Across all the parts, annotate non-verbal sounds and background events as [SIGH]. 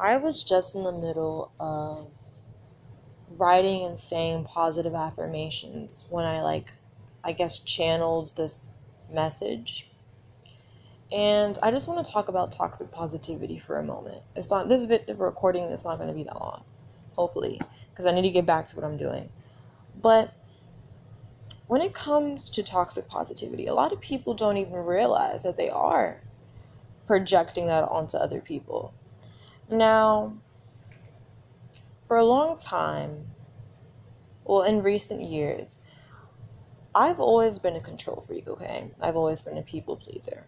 I was just in the middle of writing and saying positive affirmations when I like I guess channeled this message. And I just want to talk about toxic positivity for a moment. It's not this bit of recording is not going to be that long, hopefully, because I need to get back to what I'm doing. But when it comes to toxic positivity, a lot of people don't even realize that they are projecting that onto other people. Now, for a long time, well, in recent years, I've always been a control freak, okay? I've always been a people pleaser.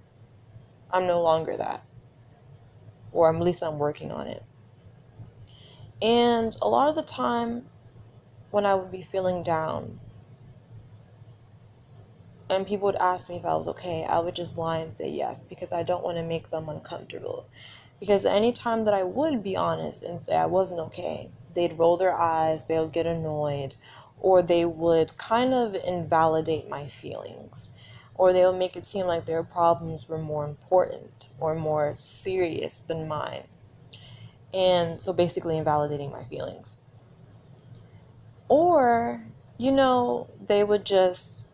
I'm no longer that. Or at least I'm working on it. And a lot of the time, when I would be feeling down, and people would ask me if I was okay, I would just lie and say yes because I don't want to make them uncomfortable. Because any time that I would be honest and say I wasn't okay, they'd roll their eyes, they'll get annoyed, or they would kind of invalidate my feelings, or they'll make it seem like their problems were more important or more serious than mine. And so basically invalidating my feelings. Or, you know, they would just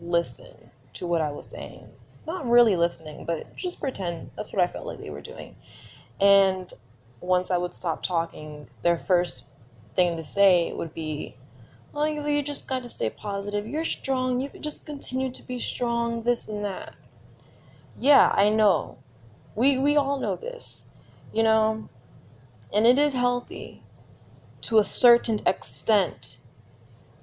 listen to what I was saying not really listening, but just pretend. That's what I felt like they were doing. And once I would stop talking, their first thing to say would be, Oh, you, you just got to stay positive. You're strong. You just continue to be strong, this and that. Yeah, I know. We, we all know this, you know? And it is healthy to a certain extent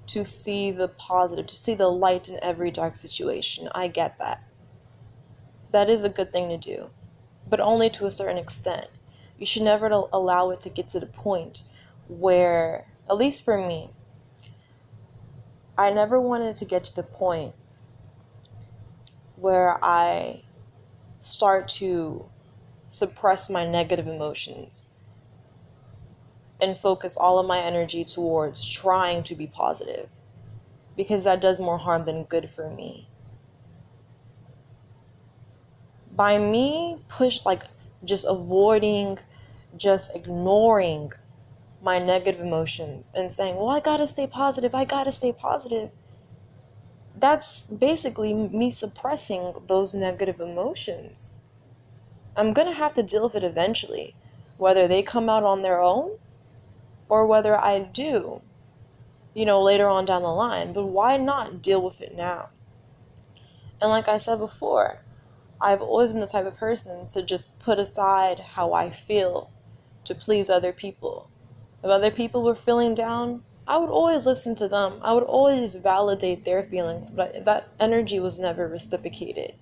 to see the positive, to see the light in every dark situation. I get that that is a good thing to do, but only to a certain extent. You should never allow it to get to the point where, at least for me, I never wanted to get to the point where I start to suppress my negative emotions and focus all of my energy towards trying to be positive because that does more harm than good for me by me push like just avoiding just ignoring my negative emotions and saying well i gotta stay positive. I gotta stay positive. That's basically me suppressing those negative emotions. I'm gonna have to deal with it eventually whether they come out on their own or whether i do you know later on down the line but why not deal with it now? And like i said before I've always been the type of person to just put aside how I feel to please other people. If other people were feeling down, I would always listen to them. I would always validate their feelings, but that energy was never reciprocated.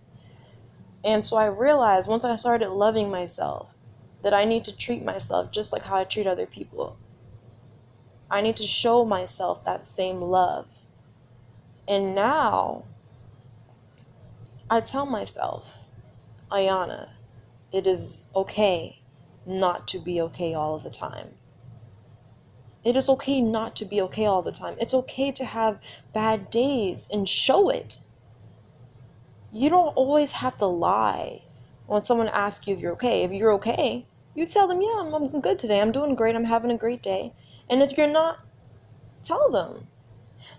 And so I realized once I started loving myself that I need to treat myself just like how I treat other people. I need to show myself that same love. And now I tell myself, Ayana, it is okay not to be okay all the time. It is okay not to be okay all the time. It's okay to have bad days and show it. You don't always have to lie when someone asks you if you're okay. If you're okay, you tell them, yeah, I'm, I'm good today. I'm doing great. I'm having a great day. And if you're not, tell them.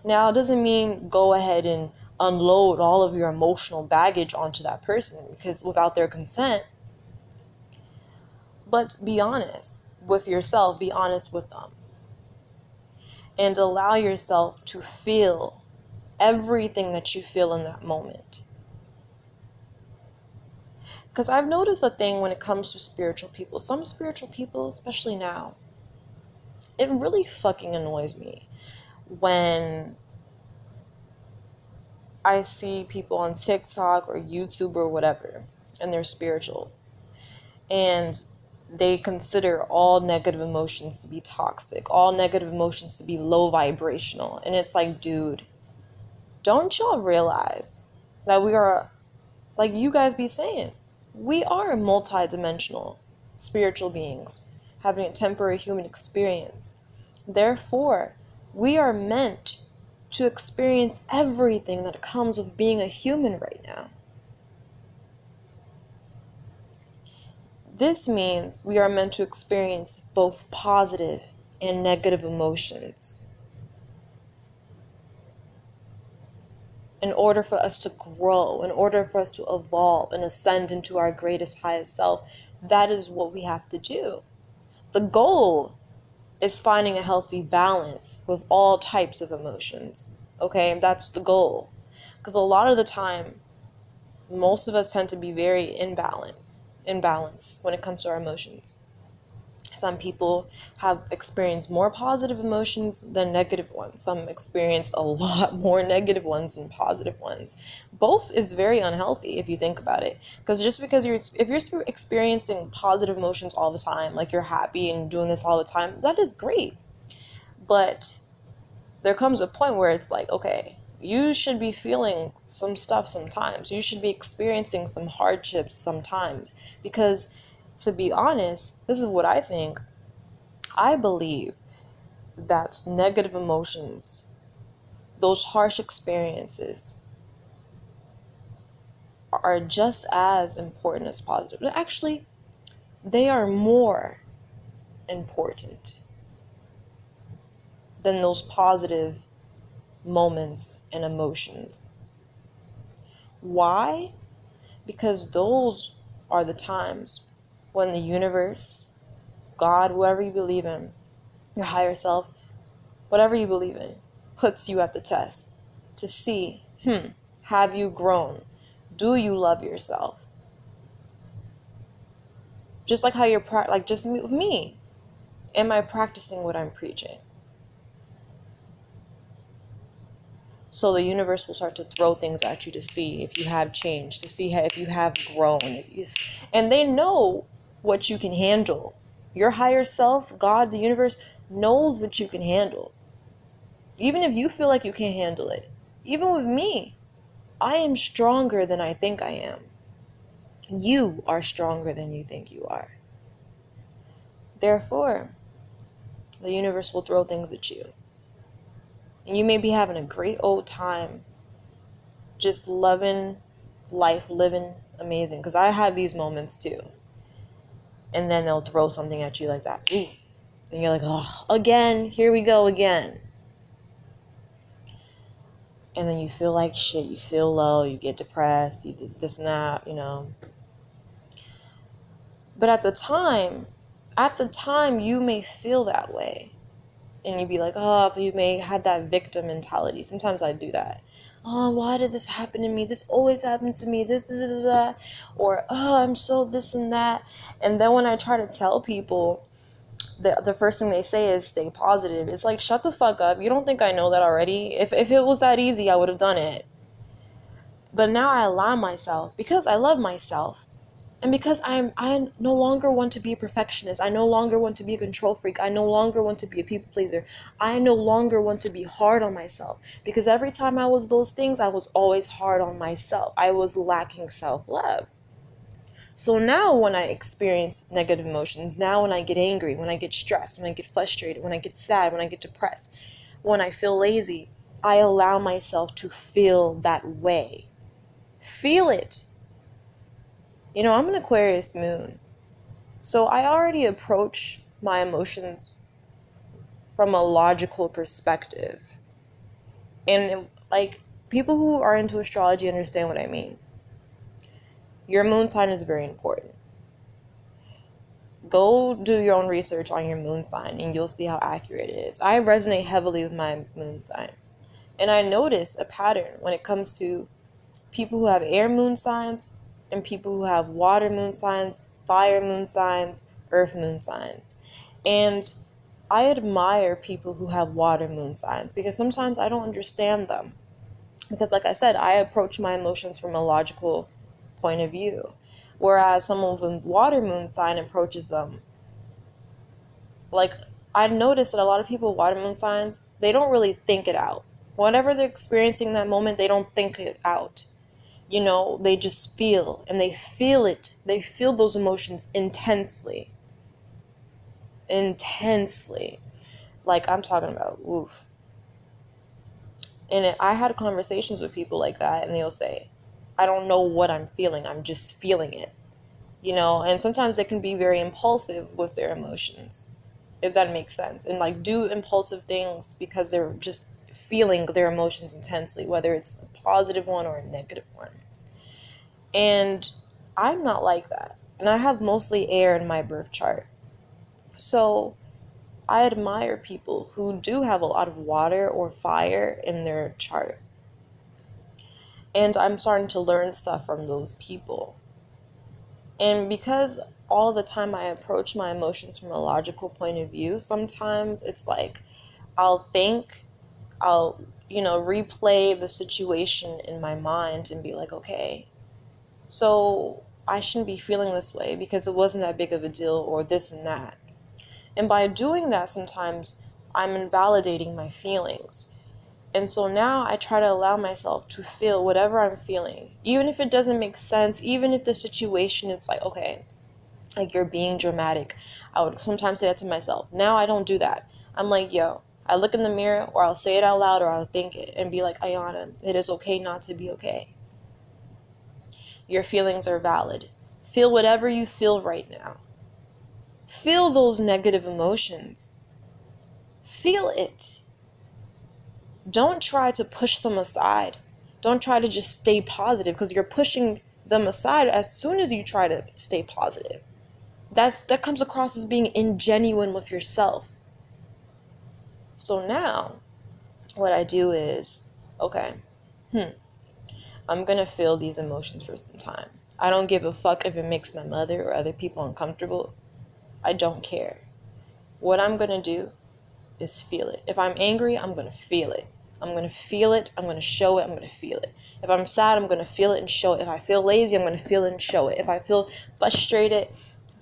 Now, it doesn't mean go ahead and unload all of your emotional baggage onto that person because without their consent. But be honest with yourself, be honest with them. And allow yourself to feel everything that you feel in that moment. Because I've noticed a thing when it comes to spiritual people. Some spiritual people, especially now, it really fucking annoys me when I see people on TikTok or YouTube or whatever, and they're spiritual. And they consider all negative emotions to be toxic, all negative emotions to be low vibrational. And it's like, dude, don't y'all realize that we are, like you guys be saying, we are multidimensional spiritual beings having a temporary human experience. Therefore, we are meant to experience everything that comes with being a human right now. This means we are meant to experience both positive and negative emotions. In order for us to grow, in order for us to evolve and ascend into our greatest, highest self, that is what we have to do. The goal is finding a healthy balance with all types of emotions. Okay, that's the goal. Because a lot of the time, most of us tend to be very imbalanced, imbalanced when it comes to our emotions. Some people have experienced more positive emotions than negative ones. Some experience a lot [LAUGHS] more negative ones than positive ones. Both is very unhealthy if you think about it. Because just because you're if you're experiencing positive emotions all the time, like you're happy and doing this all the time, that is great. But there comes a point where it's like, okay, you should be feeling some stuff sometimes. You should be experiencing some hardships sometimes because to be honest, this is what I think. I believe that negative emotions, those harsh experiences, are just as important as positive. Actually, they are more important than those positive moments and emotions. Why? Because those are the times when the universe, God, whoever you believe in, your higher self, whatever you believe in, puts you at the test to see, hmm, have you grown? Do you love yourself? Just like how you're, like just me, am I practicing what I'm preaching? So the universe will start to throw things at you to see if you have changed, to see if you have grown. And they know what you can handle. Your higher self, God, the universe, knows what you can handle. Even if you feel like you can't handle it. Even with me, I am stronger than I think I am. You are stronger than you think you are. Therefore, the universe will throw things at you. And you may be having a great old time just loving life, living amazing. Because I have these moments too and then they'll throw something at you like that. Ooh. And you're like, oh, again, here we go again. And then you feel like shit, you feel low, you get depressed, you did this and that, you know. But at the time, at the time, you may feel that way. And you'd be like, oh, you may have that victim mentality. Sometimes I do that oh, why did this happen to me? This always happens to me. This, da, da, da, or oh, I'm so this and that. And then when I try to tell people, the, the first thing they say is stay positive. It's like, shut the fuck up. You don't think I know that already? If, if it was that easy, I would have done it. But now I allow myself, because I love myself, and because I'm I no longer want to be a perfectionist. I no longer want to be a control freak. I no longer want to be a people pleaser. I no longer want to be hard on myself because every time I was those things, I was always hard on myself. I was lacking self-love. So now when I experience negative emotions, now when I get angry, when I get stressed, when I get frustrated, when I get sad, when I get depressed, when I feel lazy, I allow myself to feel that way. Feel it you know, I'm an Aquarius moon. So I already approach my emotions from a logical perspective. And like people who are into astrology understand what I mean. Your moon sign is very important. Go do your own research on your moon sign and you'll see how accurate it is. I resonate heavily with my moon sign. And I notice a pattern when it comes to people who have air moon signs and people who have water moon signs, fire moon signs, earth moon signs. And I admire people who have water moon signs because sometimes I don't understand them. Because, like I said, I approach my emotions from a logical point of view, whereas someone with a water moon sign approaches them like I noticed that a lot of people water moon signs they don't really think it out. Whatever they're experiencing that moment, they don't think it out you know, they just feel and they feel it. They feel those emotions intensely. Intensely. Like I'm talking about, oof. And it, I had conversations with people like that, and they'll say, I don't know what I'm feeling, I'm just feeling it. you know, and sometimes they can be very impulsive with their emotions, if that makes sense, and like do impulsive things because they're just feeling their emotions intensely, whether it's a positive one or a negative one. And I'm not like that. And I have mostly air in my birth chart. So I admire people who do have a lot of water or fire in their chart. And I'm starting to learn stuff from those people. And because all the time I approach my emotions from a logical point of view, sometimes it's like I'll think, I'll, you know, replay the situation in my mind and be like, okay, so I shouldn't be feeling this way because it wasn't that big of a deal or this and that. And by doing that, sometimes I'm invalidating my feelings. And so now I try to allow myself to feel whatever I'm feeling, even if it doesn't make sense, even if the situation is like, okay, like you're being dramatic. I would sometimes say that to myself. Now I don't do that. I'm like, yo, I look in the mirror or I'll say it out loud or I'll think it and be like, Ayana, it is okay not to be okay. Your feelings are valid. Feel whatever you feel right now. Feel those negative emotions. Feel it. Don't try to push them aside. Don't try to just stay positive because you're pushing them aside as soon as you try to stay positive. That's that comes across as being ingenuine with yourself. So now what I do is, okay, hmm, I'm gonna feel these emotions for some time. I don't give a fuck if it makes my mother or other people uncomfortable. I don't care. What I'm to do is feel it. If I'm angry, I'm to feel it. I'm to feel it. I'm to show it. I'm to feel it. If I'm sad, I'm to feel it and show it. If I feel lazy, I'm to feel it and show it. If I feel frustrated,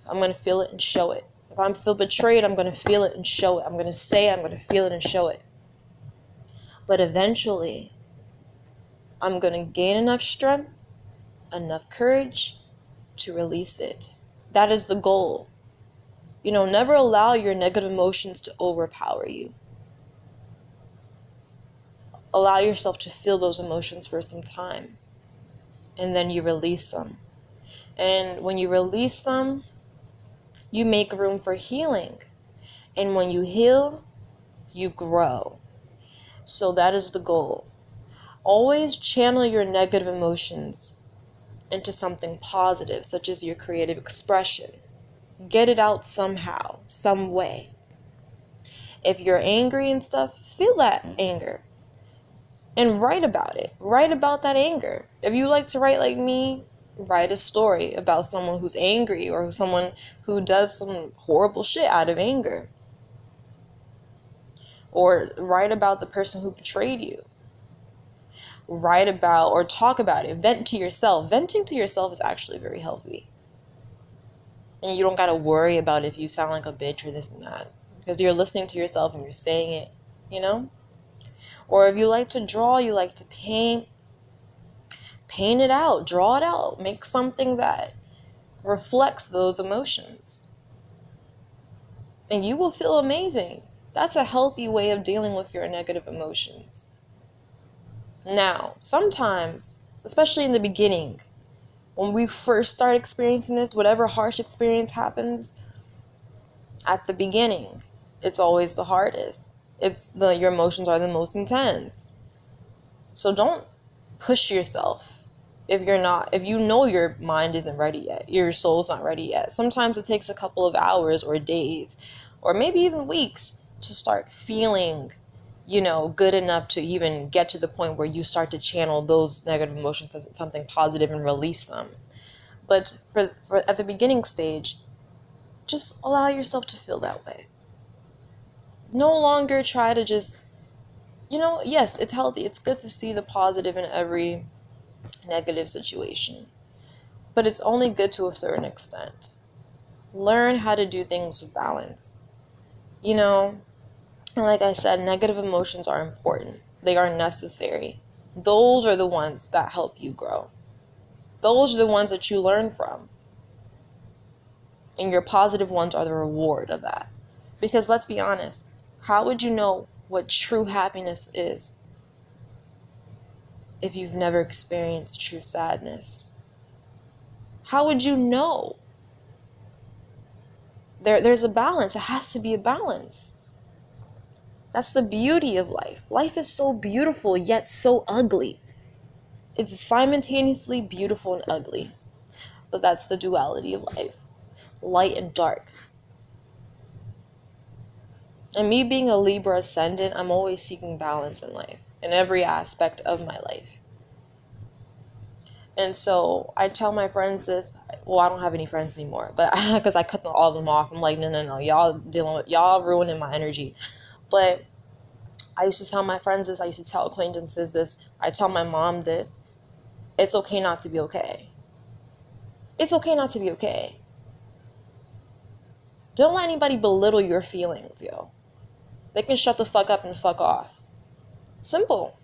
I'm to feel it and show it. If I feel betrayed, I'm going to feel it and show it. I'm going to say it. I'm going to feel it and show it. But eventually, I'm going to gain enough strength, enough courage to release it. That is the goal. You know, never allow your negative emotions to overpower you. Allow yourself to feel those emotions for some time. And then you release them. And when you release them, you make room for healing. And when you heal, you grow. So that is the goal. Always channel your negative emotions into something positive, such as your creative expression Get it out somehow, some way. If you're angry and stuff, feel that anger and write about it. Write about that anger. If you like to write like me, write a story about someone who's angry or someone who does some horrible shit out of anger. Or write about the person who betrayed you. Write about or talk about it. Vent to yourself. Venting to yourself is actually very healthy and you don't got to worry about if you sound like a bitch or this and that because you're listening to yourself and you're saying it, you know? Or if you like to draw, you like to paint, paint it out, draw it out, make something that reflects those emotions. And you will feel amazing. That's a healthy way of dealing with your negative emotions. Now, sometimes, especially in the beginning, when we first start experiencing this, whatever harsh experience happens, at the beginning, it's always the hardest. It's the your emotions are the most intense. So don't push yourself if you're not if you know your mind isn't ready yet, your soul's not ready yet. Sometimes it takes a couple of hours or days or maybe even weeks to start feeling you know, good enough to even get to the point where you start to channel those negative emotions as something positive and release them. But for, for at the beginning stage, just allow yourself to feel that way. No longer try to just, you know, yes, it's healthy. It's good to see the positive in every negative situation. But it's only good to a certain extent. Learn how to do things with balance. You know, like I said, negative emotions are important, they are necessary. Those are the ones that help you grow. Those are the ones that you learn from. And your positive ones are the reward of that. Because let's be honest, how would you know what true happiness is if you've never experienced true sadness? How would you know? there there's a balance. It has to be a balance. That's the beauty of life. Life is so beautiful yet so ugly. It's simultaneously beautiful and ugly. But that's the duality of life. Light and dark. And me being a Libra ascendant, I'm always seeking balance in life, in every aspect of my life. And so I tell my friends this. Well, I don't have any friends anymore, but [LAUGHS] because I cut them, all of them off, I'm like, no, no, no, y'all dealing with y'all ruining my energy. But I used to tell my friends this. I used to tell acquaintances this. I tell my mom this. It's okay not to be okay. It's okay not to be okay. Don't let anybody belittle your feelings, yo. They can shut the fuck up and fuck off. Simple.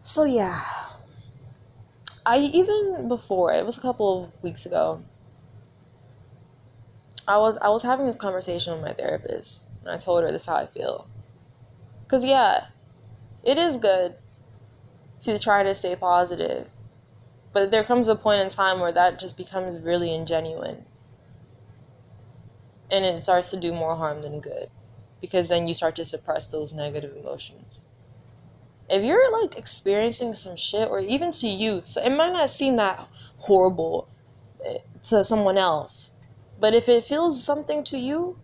So yeah. I even before it was a couple of weeks ago. I was I was having this conversation with my therapist, and I told her this is how I feel. Cause yeah, it is good to try to stay positive, but there comes a point in time where that just becomes really ingenuine, and it starts to do more harm than good, because then you start to suppress those negative emotions. If you're like experiencing some shit or even to you so it might not seem that horrible eh, to someone else but if it feels something to you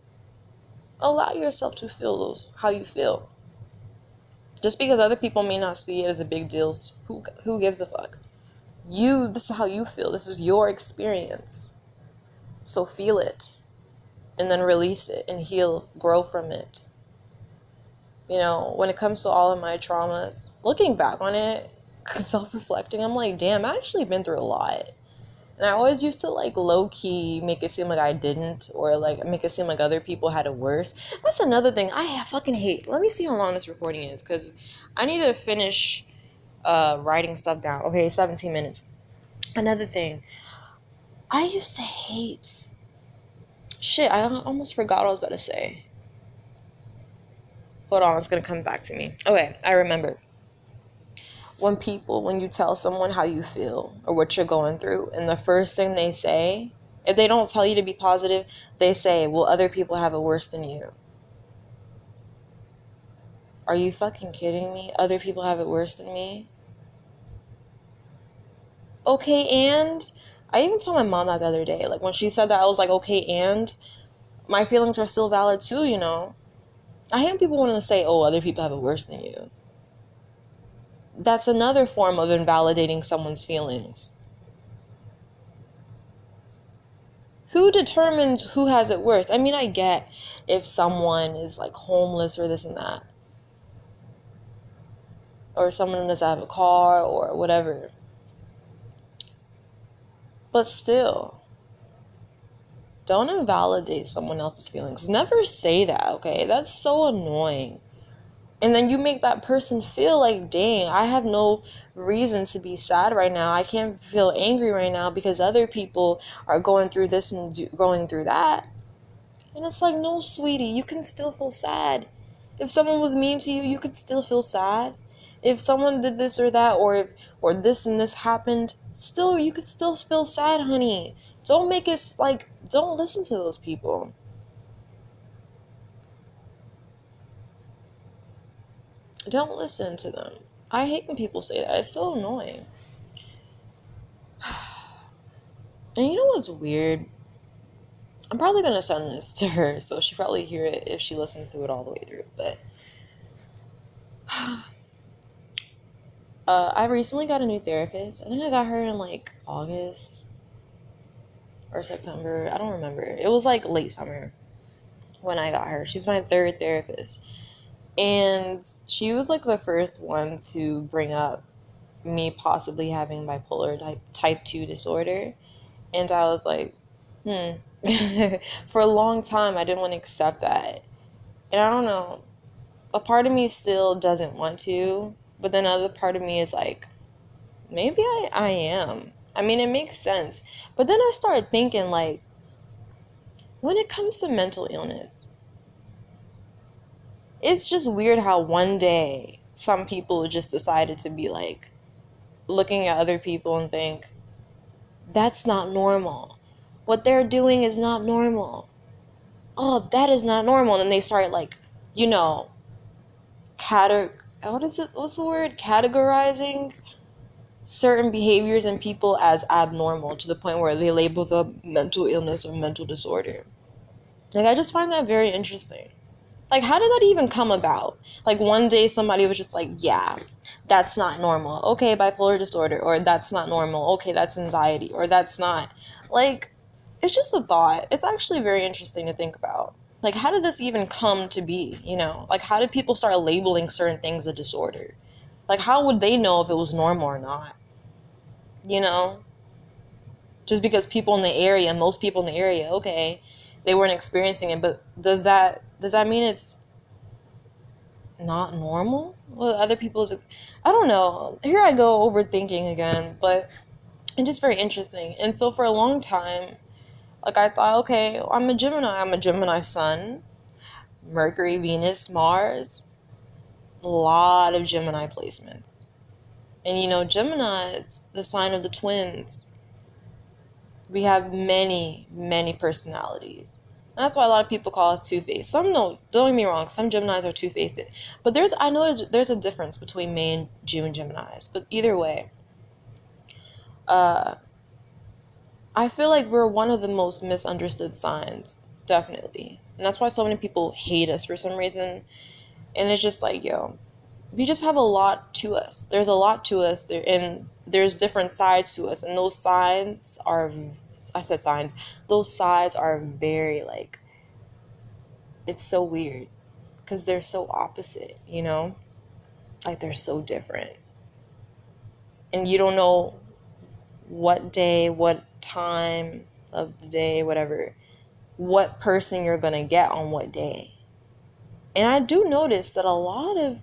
allow yourself to feel those how you feel. Just because other people may not see it as a big deal who, who gives a fuck? You this is how you feel. This is your experience. So feel it and then release it and heal grow from it you know, when it comes to all of my traumas, looking back on it, [LAUGHS] self reflecting, I'm like, damn, I actually been through a lot. And I always used to like low key make it seem like I didn't, or like make it seem like other people had it worse. That's another thing I fucking hate. Let me see how long this recording is, because I need to finish uh, writing stuff down. Okay, 17 minutes. Another thing, I used to hate. Shit, I almost forgot what I was about to say. Hold on, it's gonna come back to me. Okay, I remember. When people, when you tell someone how you feel or what you're going through, and the first thing they say, if they don't tell you to be positive, they say, well, other people have it worse than you. Are you fucking kidding me? Other people have it worse than me? Okay, and I even told my mom that the other day. Like when she said that, I was like, okay, and my feelings are still valid too, you know. I hate people wanting to say, oh, other people have it worse than you. That's another form of invalidating someone's feelings. Who determines who has it worse? I mean, I get if someone is like homeless or this and that, or someone doesn't have a car or whatever. But still, don't invalidate someone else's feelings. Never say that, okay? That's so annoying. And then you make that person feel like, dang, I have no reason to be sad right now. I can't feel angry right now because other people are going through this and do- going through that. And it's like, no, sweetie, you can still feel sad. If someone was mean to you, you could still feel sad. If someone did this or that, or if, or this and this happened, still, you could still feel sad, honey. Don't make us like, don't listen to those people. Don't listen to them. I hate when people say that. It's so annoying. [SIGHS] And you know what's weird? I'm probably gonna send this to her, so she probably hear it if she listens to it all the way through. But [SIGHS] uh, I recently got a new therapist. I think I got her in like August or September. I don't remember. It was like late summer when I got her. She's my third therapist. And she was like the first one to bring up me possibly having bipolar type type 2 disorder. And I was like, hmm. [LAUGHS] For a long time I didn't want to accept that. And I don't know. A part of me still doesn't want to, but then another part of me is like, maybe I, I am. I mean, it makes sense. But then I started thinking, like, when it comes to mental illness, it's just weird how one day some people just decided to be like looking at other people and think, that's not normal. what they're doing is not normal. Oh, that is not normal. And they start like, you know, categ what is it what's the word? Categorizing certain behaviors in people as abnormal to the point where they label the mental illness or mental disorder. Like I just find that very interesting. Like how did that even come about? Like one day somebody was just like, "Yeah, that's not normal." Okay, bipolar disorder or that's not normal. Okay, that's anxiety or that's not. Like it's just a thought. It's actually very interesting to think about. Like how did this even come to be, you know? Like how did people start labeling certain things a disorder? Like how would they know if it was normal or not? You know? Just because people in the area, most people in the area, okay, they weren't experiencing it but does that does that mean it's not normal well other people's i don't know here i go overthinking again but it's just very interesting and so for a long time like i thought okay i'm a gemini i'm a gemini sun mercury venus mars a lot of gemini placements and you know gemini is the sign of the twins we have many, many personalities. That's why a lot of people call us two faced. Some no, don't get me wrong. Some Gemini's are two faced, but there's I know there's a difference between May and June Gemini's. But either way, uh, I feel like we're one of the most misunderstood signs, definitely, and that's why so many people hate us for some reason. And it's just like, yo, we just have a lot to us. There's a lot to us, and there's different sides to us, and those sides are, I said signs, those sides are very like, it's so weird because they're so opposite, you know? Like they're so different. And you don't know what day, what time of the day, whatever, what person you're going to get on what day. And I do notice that a lot of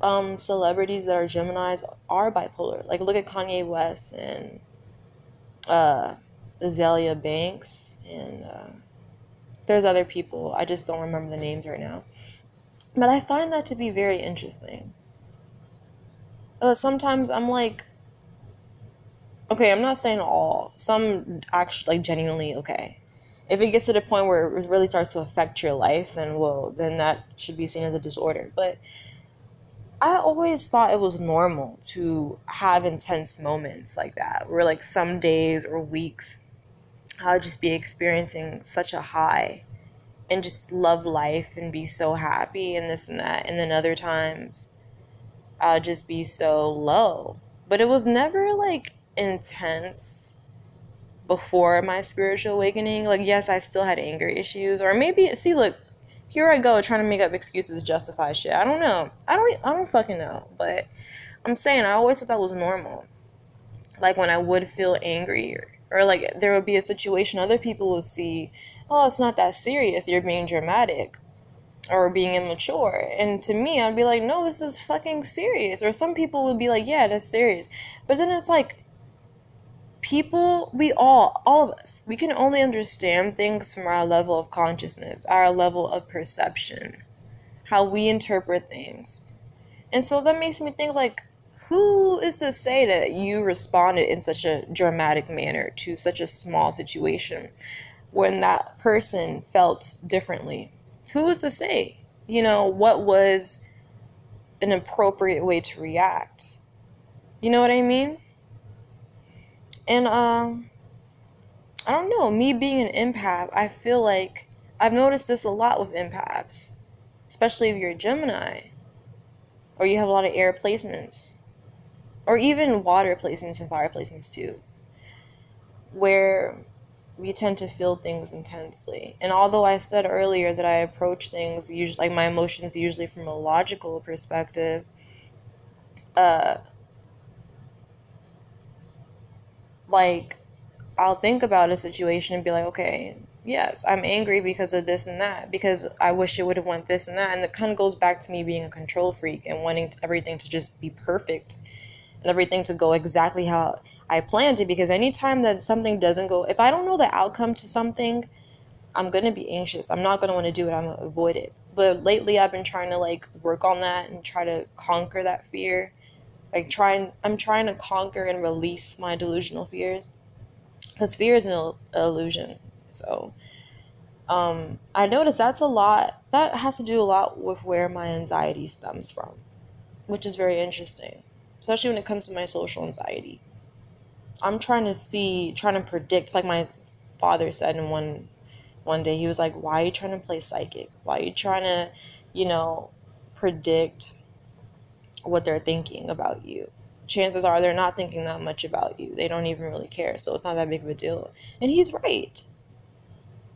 um, celebrities that are Geminis are bipolar. Like look at Kanye West and uh, Azealia Banks and uh, there's other people. I just don't remember the names right now. But I find that to be very interesting. Uh, sometimes I'm like, okay, I'm not saying all. Some actually like genuinely okay. If it gets to the point where it really starts to affect your life, then well, then that should be seen as a disorder. But I always thought it was normal to have intense moments like that, where like some days or weeks I would just be experiencing such a high and just love life and be so happy and this and that. And then other times I'd just be so low. But it was never like intense before my spiritual awakening. Like, yes, I still had anger issues, or maybe, see, look, here I go trying to make up excuses justify shit. I don't know. I don't I don't fucking know. But I'm saying I always thought that was normal. Like when I would feel angry or, or like there would be a situation other people would see, oh, it's not that serious. You're being dramatic or being immature. And to me, I'd be like, no, this is fucking serious. Or some people would be like, yeah, that's serious. But then it's like people we all all of us we can only understand things from our level of consciousness our level of perception how we interpret things. And so that makes me think like who is to say that you responded in such a dramatic manner to such a small situation when that person felt differently? Who is to say you know what was an appropriate way to react? You know what i mean and um, I don't know, me being an empath, I feel like I've noticed this a lot with empaths, especially if you're a Gemini or you have a lot of air placements or even water placements and fire placements too, where we tend to feel things intensely. And although I said earlier that I approach things usually like my emotions usually from a logical perspective, uh, like I'll think about a situation and be like, okay, yes, I'm angry because of this and that because I wish it would have went this and that, and it kind of goes back to me being a control freak and wanting everything to just be perfect and everything to go exactly how I planned it. Because anytime that something doesn't go, if I don't know the outcome to something, I'm gonna be anxious. I'm not gonna want to do it. I'm gonna avoid it. But lately, I've been trying to like work on that and try to conquer that fear like trying I'm trying to conquer and release my delusional fears because fear is an illusion. So um, I noticed that's a lot. That has to do a lot with where my anxiety stems from, which is very interesting, especially when it comes to my social anxiety. I'm trying to see, trying to predict, like my father said in one one day, he was like, "Why are you trying to play psychic? Why are you trying to, you know, predict what they're thinking about you?" chances are they're not thinking that much about you. They don't even really care. So it's not that big of a deal. And he's right.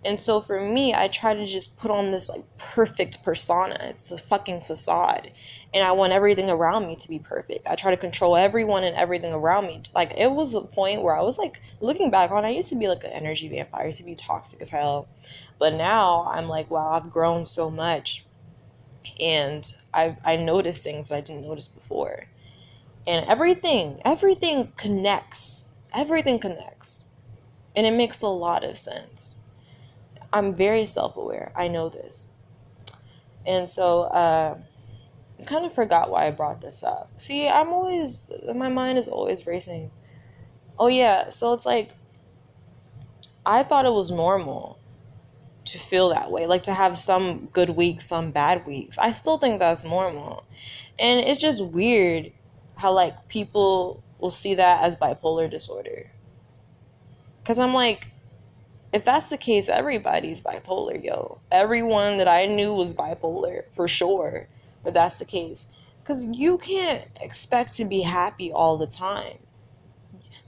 And so for me, I try to just put on this like perfect persona. It's a fucking facade. And I want everything around me to be perfect. I try to control everyone and everything around me. Like it was a point where I was like looking back on I used to be like an energy vampire. I used to be toxic as hell. But now I'm like, wow, I've grown so much. And I I noticed things that I didn't notice before. And everything everything connects everything connects. And it makes a lot of sense. I'm very self-aware. I know this. And so uh, i kind of forgot why i brought this up. See i'm always my mind is always racing. Oh yeah. So it's like i thought it was normal to feel that way like to have some good weeks some bad weeks i still think that's normal and it's just weird how like people will see that as bipolar disorder. Cause I'm like, if that's the case, everybody's bipolar, yo. Everyone that I knew was bipolar for sure. But that's the case. Cause you can't expect to be happy all the time.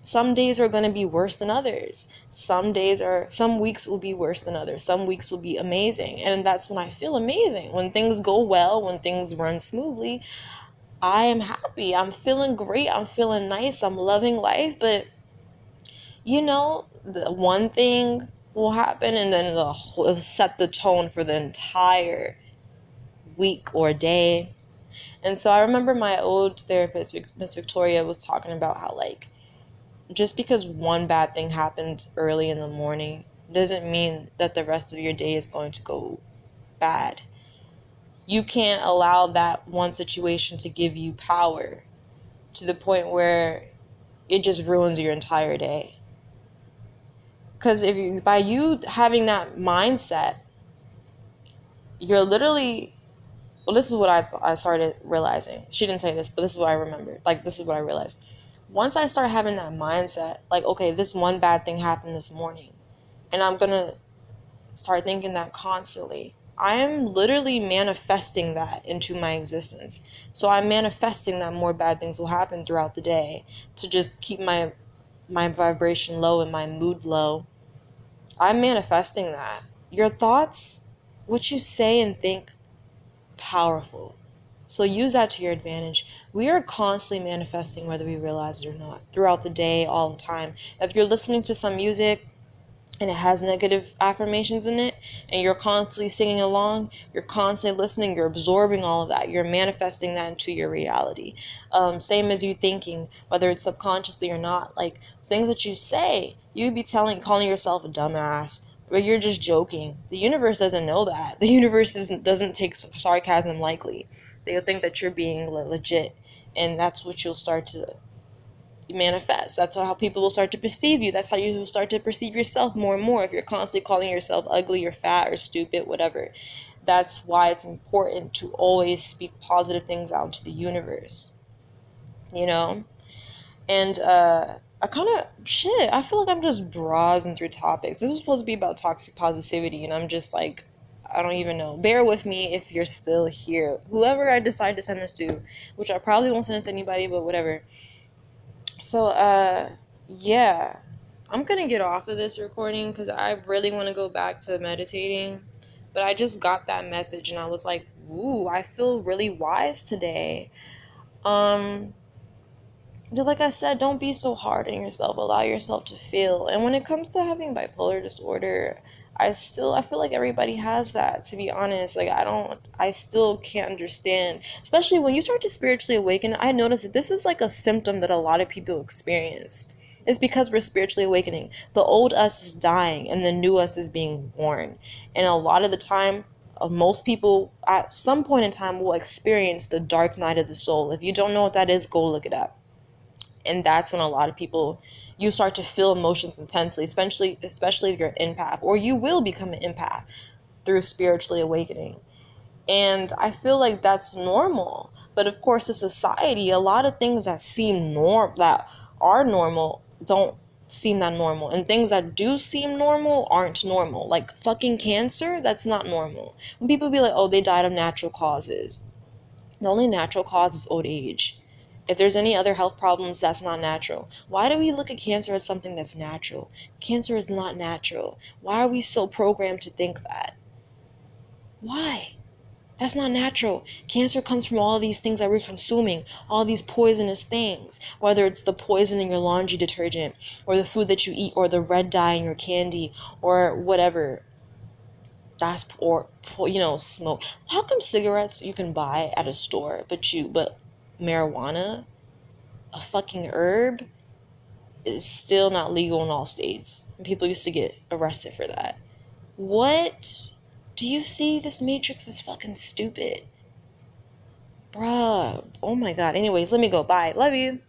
Some days are going to be worse than others. Some days are, some weeks will be worse than others. Some weeks will be amazing. And that's when I feel amazing. When things go well, when things run smoothly, I am happy. I'm feeling great. I'm feeling nice. I'm loving life. But, you know, the one thing will happen and then the whole, set the tone for the entire week or day. And so I remember my old therapist, Miss Victoria, was talking about how, like, just because one bad thing happens early in the morning doesn't mean that the rest of your day is going to go bad you can't allow that one situation to give you power to the point where it just ruins your entire day. Because if you, by you having that mindset, you're literally, well, this is what I, I started realizing. She didn't say this, but this is what I remembered. Like, this is what I realized. Once I start having that mindset, like, okay, this one bad thing happened this morning, and I'm gonna start thinking that constantly I am literally manifesting that into my existence. So I'm manifesting that more bad things will happen throughout the day to just keep my my vibration low and my mood low. I'm manifesting that. Your thoughts, what you say and think, powerful. So use that to your advantage. We are constantly manifesting whether we realize it or not throughout the day, all the time. If you're listening to some music, and it has negative affirmations in it and you're constantly singing along you're constantly listening you're absorbing all of that you're manifesting that into your reality um, same as you thinking whether it's subconsciously or not like things that you say you'd be telling calling yourself a dumbass but you're just joking the universe doesn't know that [LAUGHS] the universe isn't, doesn't take sarcasm lightly they'll think that you're being legit and that's what you'll start to manifest. That's how people will start to perceive you. That's how you will start to perceive yourself more and more if you're constantly calling yourself ugly or fat or stupid, whatever. That's why it's important to always speak positive things out into the universe. You know? And uh I kind of shit. I feel like I'm just browsing through topics. This is supposed to be about toxic positivity, and I'm just like, I don't even know. Bear with me if you're still here. Whoever I decide to send this to, which I probably won't send it to anybody, but whatever. So, uh, yeah, I'm gonna get off of this recording because I really want to go back to meditating. But I just got that message and I was like, ooh, I feel really wise today. Um, like I said, don't be so hard on yourself. Allow yourself to feel. And when it comes to having bipolar disorder, I still I feel like everybody has that to be honest. Like I don't I still can't understand especially when you start to spiritually awaken I notice that this is like a symptom that a lot of people experience. It's because we're spiritually awakening. The old us is dying and the new us is being born. And a lot of the time uh, most people at some point in time will experience the dark night of the soul. If you don't know what that is go look it up. And that's when a lot of people you start to feel emotions intensely, especially especially if you're an empath, or you will become an empath through spiritually awakening. And I feel like that's normal. But of course, in society, a lot of things that seem norm that are normal don't seem that normal. And things that do seem normal aren't normal. Like fucking cancer, that's not normal. When people be like, oh, they died of natural causes. The only natural cause is old age. If there's any other health problems, that's not natural. Why do we look at cancer as something that's natural? Cancer is not natural. Why are we so programmed to think that? Why? That's not natural. Cancer comes from all these things that we're consuming, all these poisonous things, whether it's the poison in your laundry detergent, or the food that you eat, or the red dye in your candy, or whatever. That's or you know smoke. How come cigarettes you can buy at a store, but you but marijuana, a fucking herb, is still not legal in all states. And people used to get arrested for that. What? Do you see this Matrix is fucking stupid? Bruh. Oh my god. Anyways, let me go. Bye. Love you.